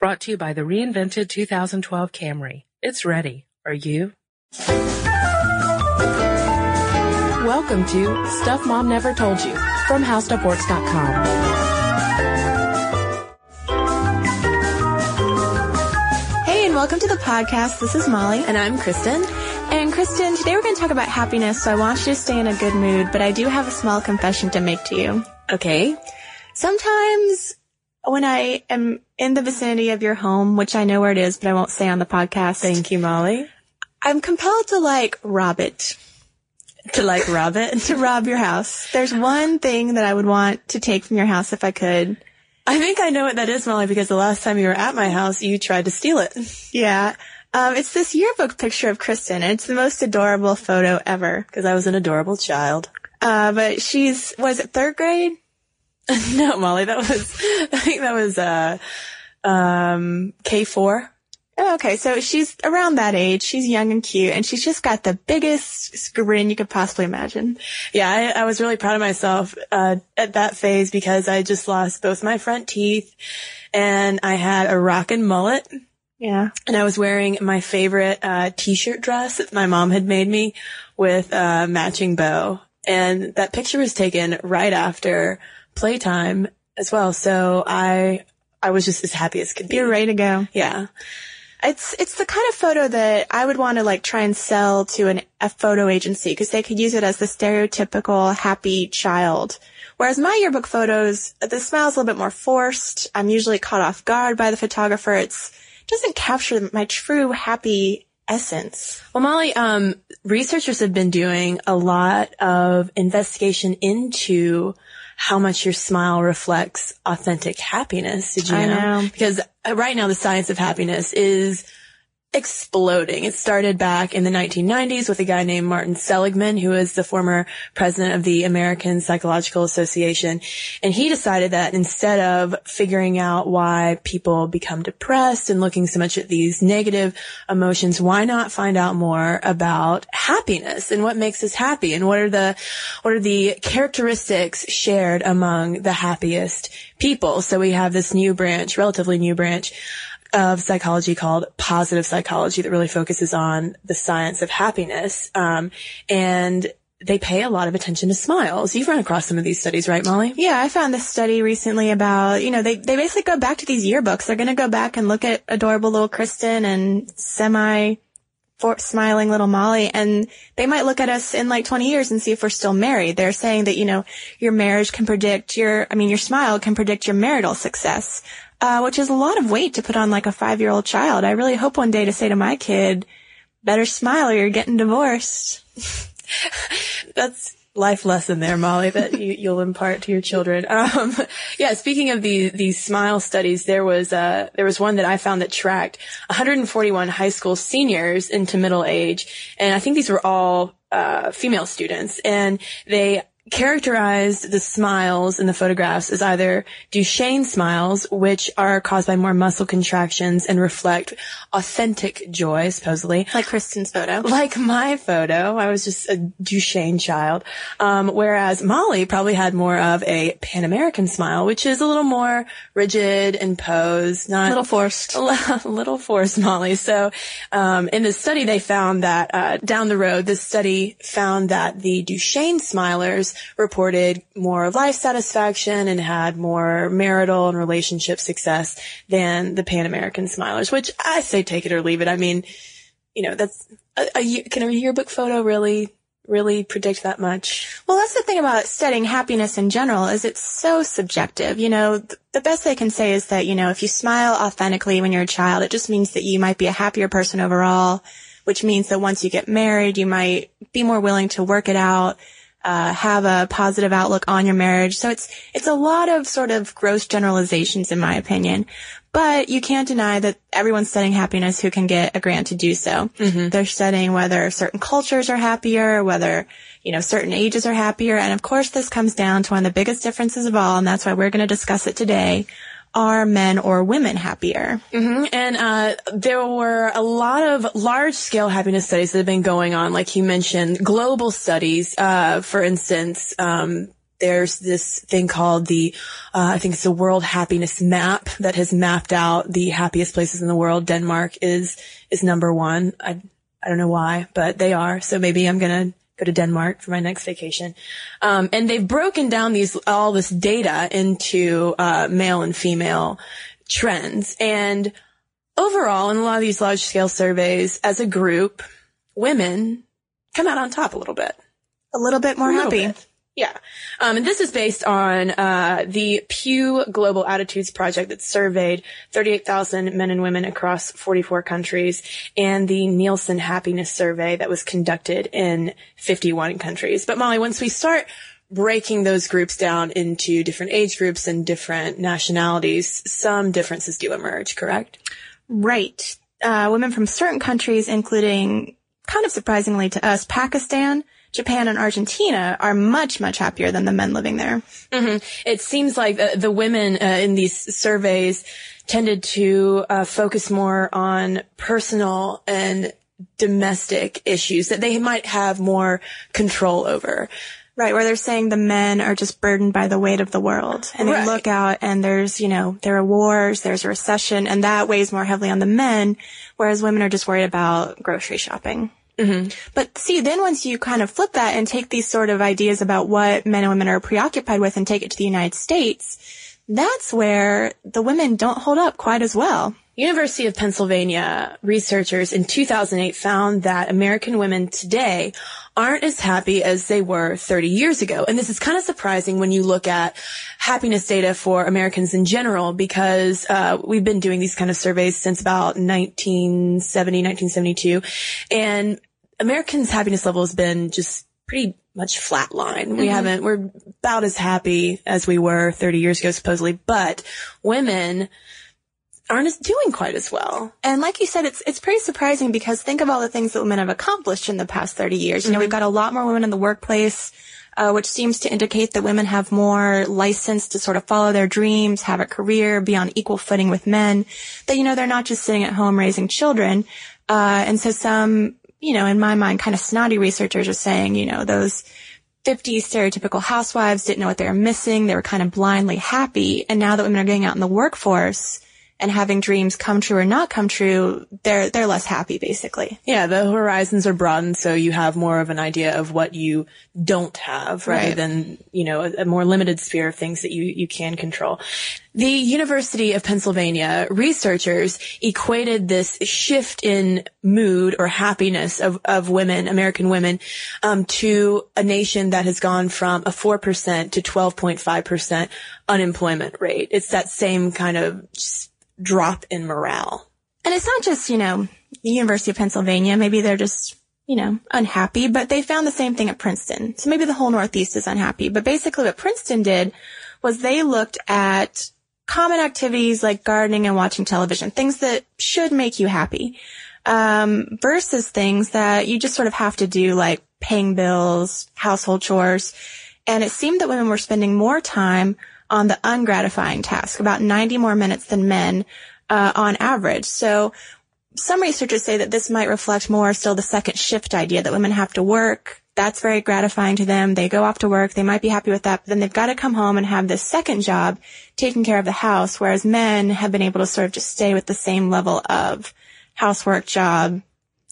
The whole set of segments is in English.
Brought to you by the reinvented 2012 Camry. It's ready. Are you? Welcome to Stuff Mom Never Told You from HowStuffWorks.com. Hey, and welcome to the podcast. This is Molly. And I'm Kristen. And Kristen, today we're going to talk about happiness, so I want you to stay in a good mood, but I do have a small confession to make to you. Okay. Sometimes when I am in the vicinity of your home, which I know where it is, but I won't say on the podcast. Thank you, Molly. I'm compelled to like rob it. To like rob it? to rob your house. There's one thing that I would want to take from your house if I could. I think I know what that is, Molly, because the last time you were at my house, you tried to steal it. Yeah. Um, it's this yearbook picture of Kristen. and It's the most adorable photo ever. Because I was an adorable child. Uh, but she's, was it third grade? no, Molly, that was, I think that was, uh, um, K4. Oh, okay, so she's around that age. She's young and cute, and she's just got the biggest grin you could possibly imagine. Yeah, I, I was really proud of myself uh, at that phase because I just lost both my front teeth, and I had a rockin' mullet. Yeah, and I was wearing my favorite uh, t-shirt dress that my mom had made me with a matching bow, and that picture was taken right after playtime as well. So I I was just as happy as could be. You're ready to go. Yeah. It's it's the kind of photo that I would want to like try and sell to an, a photo agency because they could use it as the stereotypical happy child. Whereas my yearbook photos, the smile's a little bit more forced. I'm usually caught off guard by the photographer. It's it doesn't capture my true happy essence. Well, Molly, um, researchers have been doing a lot of investigation into how much your smile reflects authentic happiness. Did you I know? Because uh, right now the science of happiness is exploding. It started back in the 1990s with a guy named Martin Seligman, who is the former president of the American Psychological Association. And he decided that instead of figuring out why people become depressed and looking so much at these negative emotions, why not find out more about happiness and what makes us happy and what are the, what are the characteristics shared among the happiest people? So we have this new branch, relatively new branch of psychology called positive psychology that really focuses on the science of happiness. Um, and they pay a lot of attention to smiles. You've run across some of these studies, right, Molly? Yeah, I found this study recently about, you know, they, they basically go back to these yearbooks. They're going to go back and look at adorable little Kristen and semi for smiling little Molly and they might look at us in like 20 years and see if we're still married. They're saying that, you know, your marriage can predict your, I mean, your smile can predict your marital success uh, which is a lot of weight to put on like a five year old child. I really hope one day to say to my kid, better smile or you're getting divorced. That's life lesson there, Molly, that you, will impart to your children. Um, yeah, speaking of the, these smile studies, there was, uh, there was one that I found that tracked 141 high school seniors into middle age. And I think these were all, uh, female students and they characterized the smiles in the photographs as either Duchenne smiles, which are caused by more muscle contractions and reflect authentic joy, supposedly. Like Kristen's photo. Like my photo. I was just a Duchenne child. Um, whereas Molly probably had more of a Pan American smile, which is a little more rigid and posed, not a little forced. A little forced, Molly. So, um, in this study, they found that, uh, down the road, this study found that the Duchenne smilers reported more life satisfaction and had more marital and relationship success than the Pan American Smilers, which I say take it or leave it. I mean, you know, that's a, a can a yearbook photo really really predict that much. Well, that's the thing about studying happiness in general is it's so subjective. You know, th- the best they can say is that, you know, if you smile authentically when you're a child, it just means that you might be a happier person overall, which means that once you get married, you might be more willing to work it out uh, have a positive outlook on your marriage. So it's it's a lot of sort of gross generalizations, in my opinion. But you can't deny that everyone's studying happiness who can get a grant to do so. Mm-hmm. They're studying whether certain cultures are happier, whether you know certain ages are happier, and of course this comes down to one of the biggest differences of all, and that's why we're going to discuss it today are men or women happier? Mm-hmm. And uh, there were a lot of large scale happiness studies that have been going on, like you mentioned, global studies. Uh, for instance, um, there's this thing called the, uh, I think it's the World Happiness Map that has mapped out the happiest places in the world. Denmark is, is number one. I, I don't know why, but they are. So maybe I'm to go to Denmark for my next vacation. Um, and they've broken down these, all this data into, uh, male and female trends. And overall, in a lot of these large scale surveys, as a group, women come out on top a little bit. A little bit more happy. Bit. Yeah. Um, and this is based on uh, the Pew Global Attitudes Project that surveyed 38,000 men and women across 44 countries and the Nielsen Happiness Survey that was conducted in 51 countries. But Molly, once we start breaking those groups down into different age groups and different nationalities, some differences do emerge, correct? Right. Uh, women from certain countries, including kind of surprisingly to us, Pakistan, Japan and Argentina are much, much happier than the men living there. Mm-hmm. It seems like the, the women uh, in these surveys tended to uh, focus more on personal and domestic issues that they might have more control over. Right, where they're saying the men are just burdened by the weight of the world. And right. they look out and there's, you know, there are wars, there's a recession, and that weighs more heavily on the men, whereas women are just worried about grocery shopping. Mm-hmm. But see, then once you kind of flip that and take these sort of ideas about what men and women are preoccupied with and take it to the United States, that's where the women don't hold up quite as well. University of Pennsylvania researchers in 2008 found that American women today aren't as happy as they were 30 years ago. And this is kind of surprising when you look at happiness data for Americans in general because uh, we've been doing these kind of surveys since about 1970, 1972. And Americans' happiness level has been just pretty much flatline. Mm-hmm. We haven't, we're about as happy as we were 30 years ago, supposedly, but women aren't doing quite as well. And like you said, it's, it's pretty surprising because think of all the things that women have accomplished in the past 30 years. You know, mm-hmm. we've got a lot more women in the workplace. Uh, which seems to indicate that women have more license to sort of follow their dreams, have a career, be on equal footing with men. That you know they're not just sitting at home raising children. Uh, and so some you know, in my mind, kind of snotty researchers are saying, you know, those 50 stereotypical housewives didn't know what they were missing. They were kind of blindly happy. And now that women are getting out in the workforce, and having dreams come true or not come true, they're they're less happy basically. Yeah, the horizons are broadened so you have more of an idea of what you don't have right. rather than, you know, a, a, more limited sphere of things that you you can control. The University of Pennsylvania researchers equated this shift in mood or happiness of, of women, American women, um, to a nation that has gone from a 4% to 12.5% unemployment rate. It's that same kind of drop in morale. And it's not just, you know, the University of Pennsylvania. Maybe they're just, you know, unhappy, but they found the same thing at Princeton. So maybe the whole Northeast is unhappy. But basically what Princeton did was they looked at common activities like gardening and watching television, things that should make you happy, um, versus things that you just sort of have to do like paying bills, household chores. And it seemed that women were spending more time on the ungratifying task, about 90 more minutes than men uh, on average. So some researchers say that this might reflect more still the second shift idea that women have to work. That's very gratifying to them. They go off to work. They might be happy with that, but then they've got to come home and have this second job taking care of the house, whereas men have been able to sort of just stay with the same level of housework job,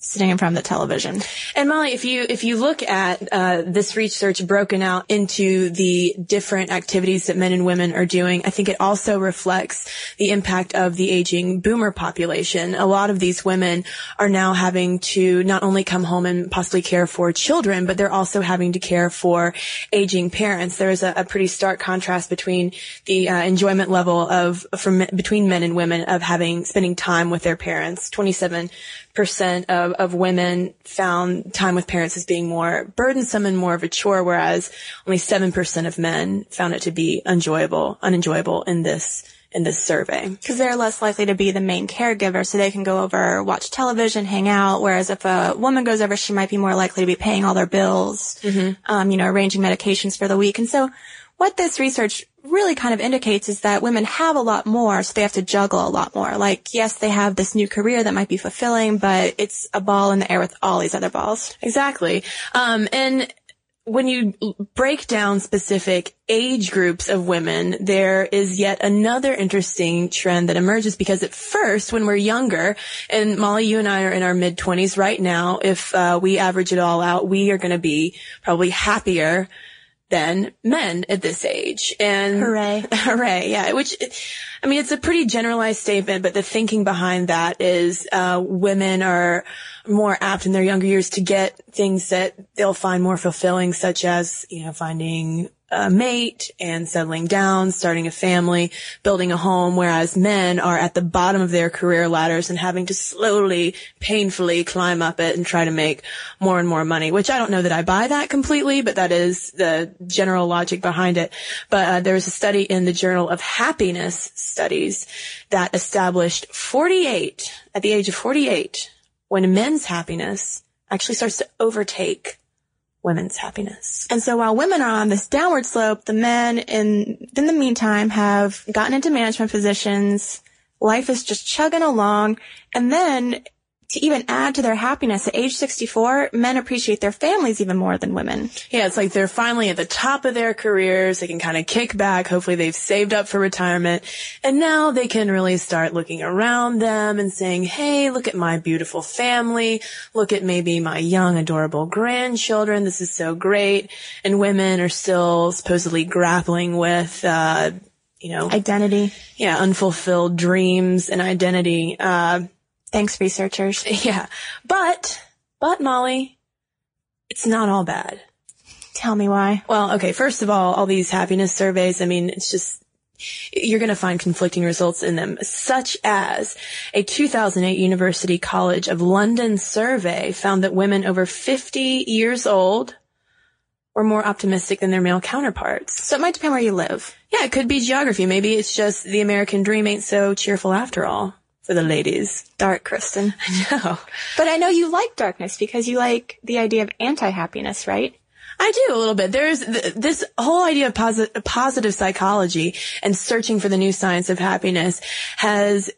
sitting in front of the television. And Molly, if you if you look at uh, this research broken out into the different activities that men and women are doing, I think it also reflects the impact of the aging boomer population. A lot of these women are now having to not only come home and possibly care for children, but they're also having to care for aging parents. There is a, a pretty stark contrast between the uh, enjoyment level of from between men and women of having spending time with their parents. Twenty seven percent of, of women found time with parents as being more burdensome and more of a chore, whereas only 7% of men found it to be enjoyable, unenjoyable in this in this survey. Because they're less likely to be the main caregiver, so they can go over, watch television, hang out. Whereas if a woman goes over, she might be more likely to be paying all their bills, mm-hmm. um, you know, arranging medications for the week. And so what this research really kind of indicates is that women have a lot more, so they have to juggle a lot more. Like, yes, they have this new career that might be fulfilling, but it's a ball in the air with all these other balls. Exactly. Um, and when you break down specific age groups of women, there is yet another interesting trend that emerges because at first, when we're younger, and Molly, you and I are in our mid twenties right now, if uh, we average it all out, we are going to be probably happier than men at this age. And hooray, hooray, yeah. Which, I mean, it's a pretty generalized statement, but the thinking behind that is uh, women are more apt in their younger years to get things that they'll find more fulfilling, such as, you know, finding a mate and settling down, starting a family, building a home, whereas men are at the bottom of their career ladders and having to slowly, painfully climb up it and try to make more and more money, which I don't know that I buy that completely, but that is the general logic behind it. But uh, there was a study in the Journal of Happiness Studies that established 48, at the age of 48, when men's happiness actually starts to overtake women's happiness. And so while women are on this downward slope, the men in, in the meantime have gotten into management positions. Life is just chugging along. And then to even add to their happiness at age 64, men appreciate their families even more than women. Yeah, it's like they're finally at the top of their careers. They can kind of kick back. Hopefully they've saved up for retirement. And now they can really start looking around them and saying, hey, look at my beautiful family. Look at maybe my young, adorable grandchildren. This is so great. And women are still supposedly grappling with, uh, you know, identity. Yeah, unfulfilled dreams and identity. Uh, Thanks, researchers. Yeah. But, but Molly, it's not all bad. Tell me why. Well, okay. First of all, all these happiness surveys, I mean, it's just, you're going to find conflicting results in them, such as a 2008 University College of London survey found that women over 50 years old were more optimistic than their male counterparts. So it might depend where you live. Yeah, it could be geography. Maybe it's just the American dream ain't so cheerful after all for the ladies. Dark, Kristen. I know. But I know you like darkness because you like the idea of anti-happiness, right? I do a little bit. There's th- this whole idea of posi- positive psychology and searching for the new science of happiness has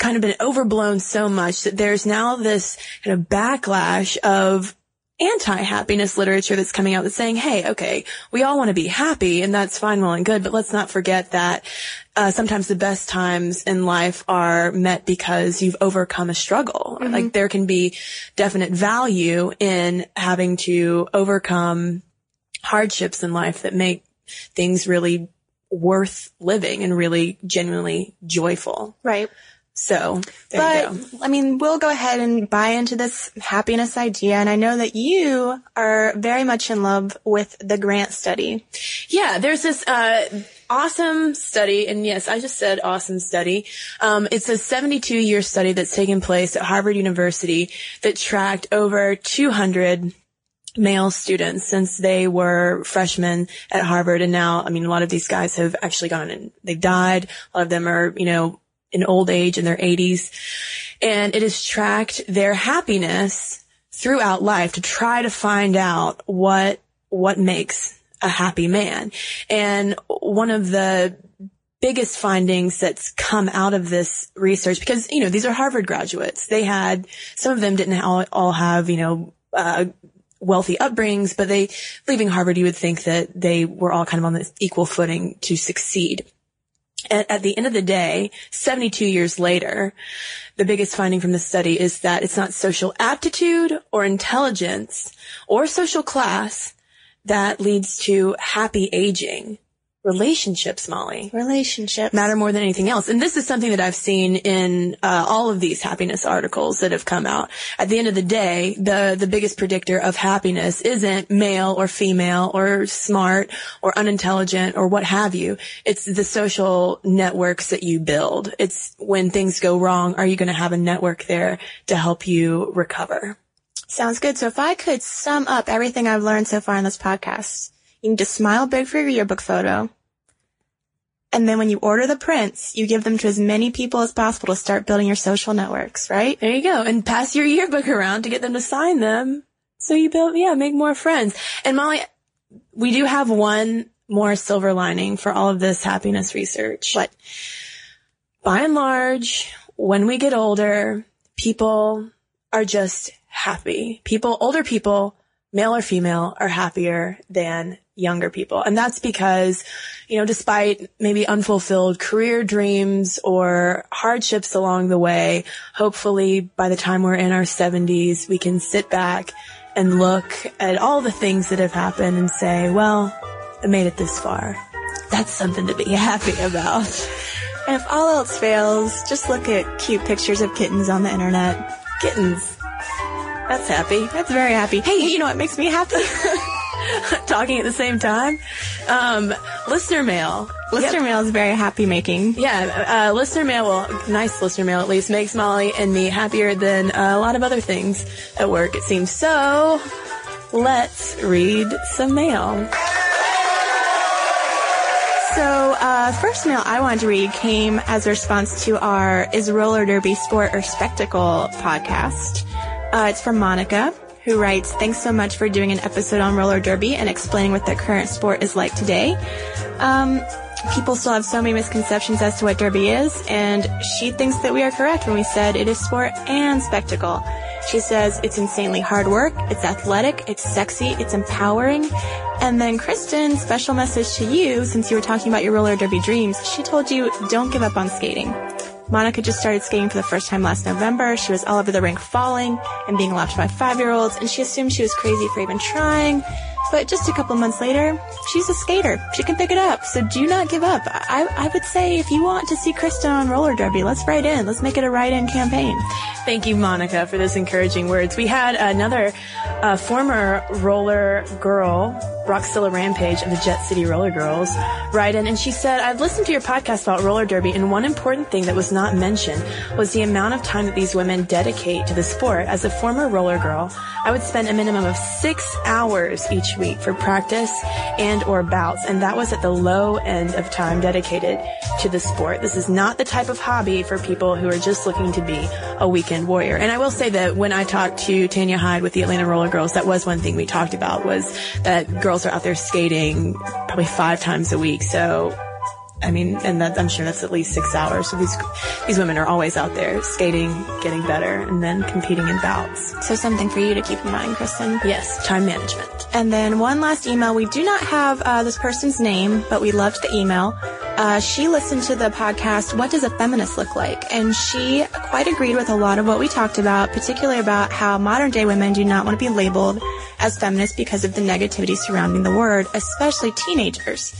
kind of been overblown so much that there's now this kind of backlash of anti-happiness literature that's coming out that's saying, hey, okay, we all want to be happy and that's fine, well and good, but let's not forget that uh, sometimes the best times in life are met because you've overcome a struggle. Mm-hmm. Like there can be definite value in having to overcome hardships in life that make things really worth living and really genuinely joyful. Right. So, but I mean, we'll go ahead and buy into this happiness idea. And I know that you are very much in love with the Grant study. Yeah, there's this, uh, awesome study. And yes, I just said awesome study. Um, it's a 72 year study that's taken place at Harvard University that tracked over 200 male students since they were freshmen at Harvard. And now, I mean, a lot of these guys have actually gone and they've died. A lot of them are, you know, in old age in their 80s. And it has tracked their happiness throughout life to try to find out what, what makes a happy man. And one of the biggest findings that's come out of this research, because, you know, these are Harvard graduates. They had, some of them didn't all, all have, you know, uh, wealthy upbringings, but they, leaving Harvard, you would think that they were all kind of on this equal footing to succeed at, at the end of the day, 72 years later, the biggest finding from the study is that it's not social aptitude or intelligence or social class that leads to happy aging relationships, Molly. Relationships matter more than anything else. And this is something that I've seen in uh, all of these happiness articles that have come out. At the end of the day, the the biggest predictor of happiness isn't male or female or smart or unintelligent or what have you. It's the social networks that you build. It's when things go wrong, are you going to have a network there to help you recover? Sounds good. So if I could sum up everything I've learned so far in this podcast, you need to smile big for your yearbook photo. And then when you order the prints, you give them to as many people as possible to start building your social networks, right? There you go. And pass your yearbook around to get them to sign them. So you build, yeah, make more friends. And Molly, we do have one more silver lining for all of this happiness research. But By and large, when we get older, people are just happy. People, older people male or female, are happier than younger people. And that's because, you know, despite maybe unfulfilled career dreams or hardships along the way, hopefully by the time we're in our 70s, we can sit back and look at all the things that have happened and say, well, I made it this far. That's something to be happy about. And if all else fails, just look at cute pictures of kittens on the internet. Kittens. That's happy. That's very happy. Hey, you know what makes me happy? Talking at the same time. Um, listener mail. Listener yep. mail is very happy making. Yeah, uh, listener mail, well, nice listener mail at least, makes Molly and me happier than uh, a lot of other things at work, it seems. So, let's read some mail. So, uh, first mail I wanted to read came as a response to our Is Roller Derby Sport or Spectacle podcast. Uh, it's from Monica, who writes, Thanks so much for doing an episode on roller derby and explaining what the current sport is like today. Um, people still have so many misconceptions as to what derby is, and she thinks that we are correct when we said it is sport and spectacle. She says it's insanely hard work, it's athletic, it's sexy, it's empowering. And then Kristen, special message to you, since you were talking about your roller derby dreams, she told you don't give up on skating. Monica just started skating for the first time last November. She was all over the rink falling and being laughed by five-year-olds, and she assumed she was crazy for even trying. But just a couple months later, she's a skater. She can pick it up. So do not give up. I, I would say if you want to see Kristen on roller derby, let's write in. Let's make it a write-in campaign. Thank you, Monica, for those encouraging words. We had another uh, former roller girl, Roxilla Rampage of the Jet City Roller Girls, write in, and she said, I've listened to your podcast about roller derby, and one important thing that was not mentioned was the amount of time that these women dedicate to the sport. As a former roller girl, I would spend a minimum of six hours each week for practice and or bouts, and that was at the low end of time dedicated to the sport. This is not the type of hobby for people who are just looking to be a weekend warrior. And I will say that when I talked to Tanya Hyde with the Atlanta Roller Girls, that was one thing we talked about was that girls are out there skating probably five times a week. So I mean, and that, I'm sure that's at least six hours. So these these women are always out there skating, getting better, and then competing in bouts. So something for you to keep in mind, Kristen. Yes, time management. And then one last email. We do not have uh, this person's name, but we loved the email. Uh, she listened to the podcast, What Does a Feminist Look Like? And she quite agreed with a lot of what we talked about, particularly about how modern day women do not want to be labeled as feminists because of the negativity surrounding the word, especially teenagers.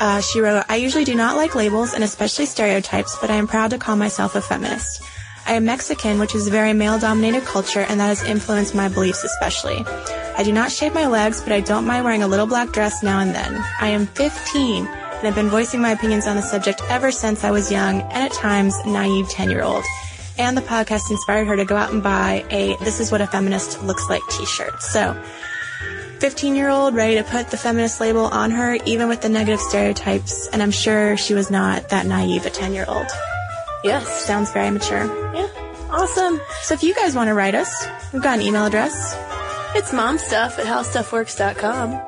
Uh, she wrote, I usually do not like labels and especially stereotypes, but I am proud to call myself a feminist. I am Mexican, which is a very male-dominated culture, and that has influenced my beliefs especially. I do not shave my legs, but I don't mind wearing a little black dress now and then. I am 15, and have been voicing my opinions on the subject ever since I was young, and at times, naive 10-year-old. And the podcast inspired her to go out and buy a This is what a feminist looks like t-shirt. So, 15 year old ready to put the feminist label on her, even with the negative stereotypes. And I'm sure she was not that naive a 10 year old. Yes. Sounds very mature. Yeah. Awesome. So if you guys want to write us, we've got an email address. It's momstuff at howstuffworks.com.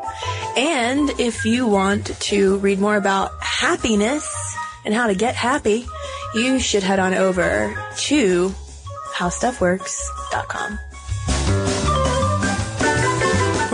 And if you want to read more about happiness and how to get happy, you should head on over to howstuffworks.com.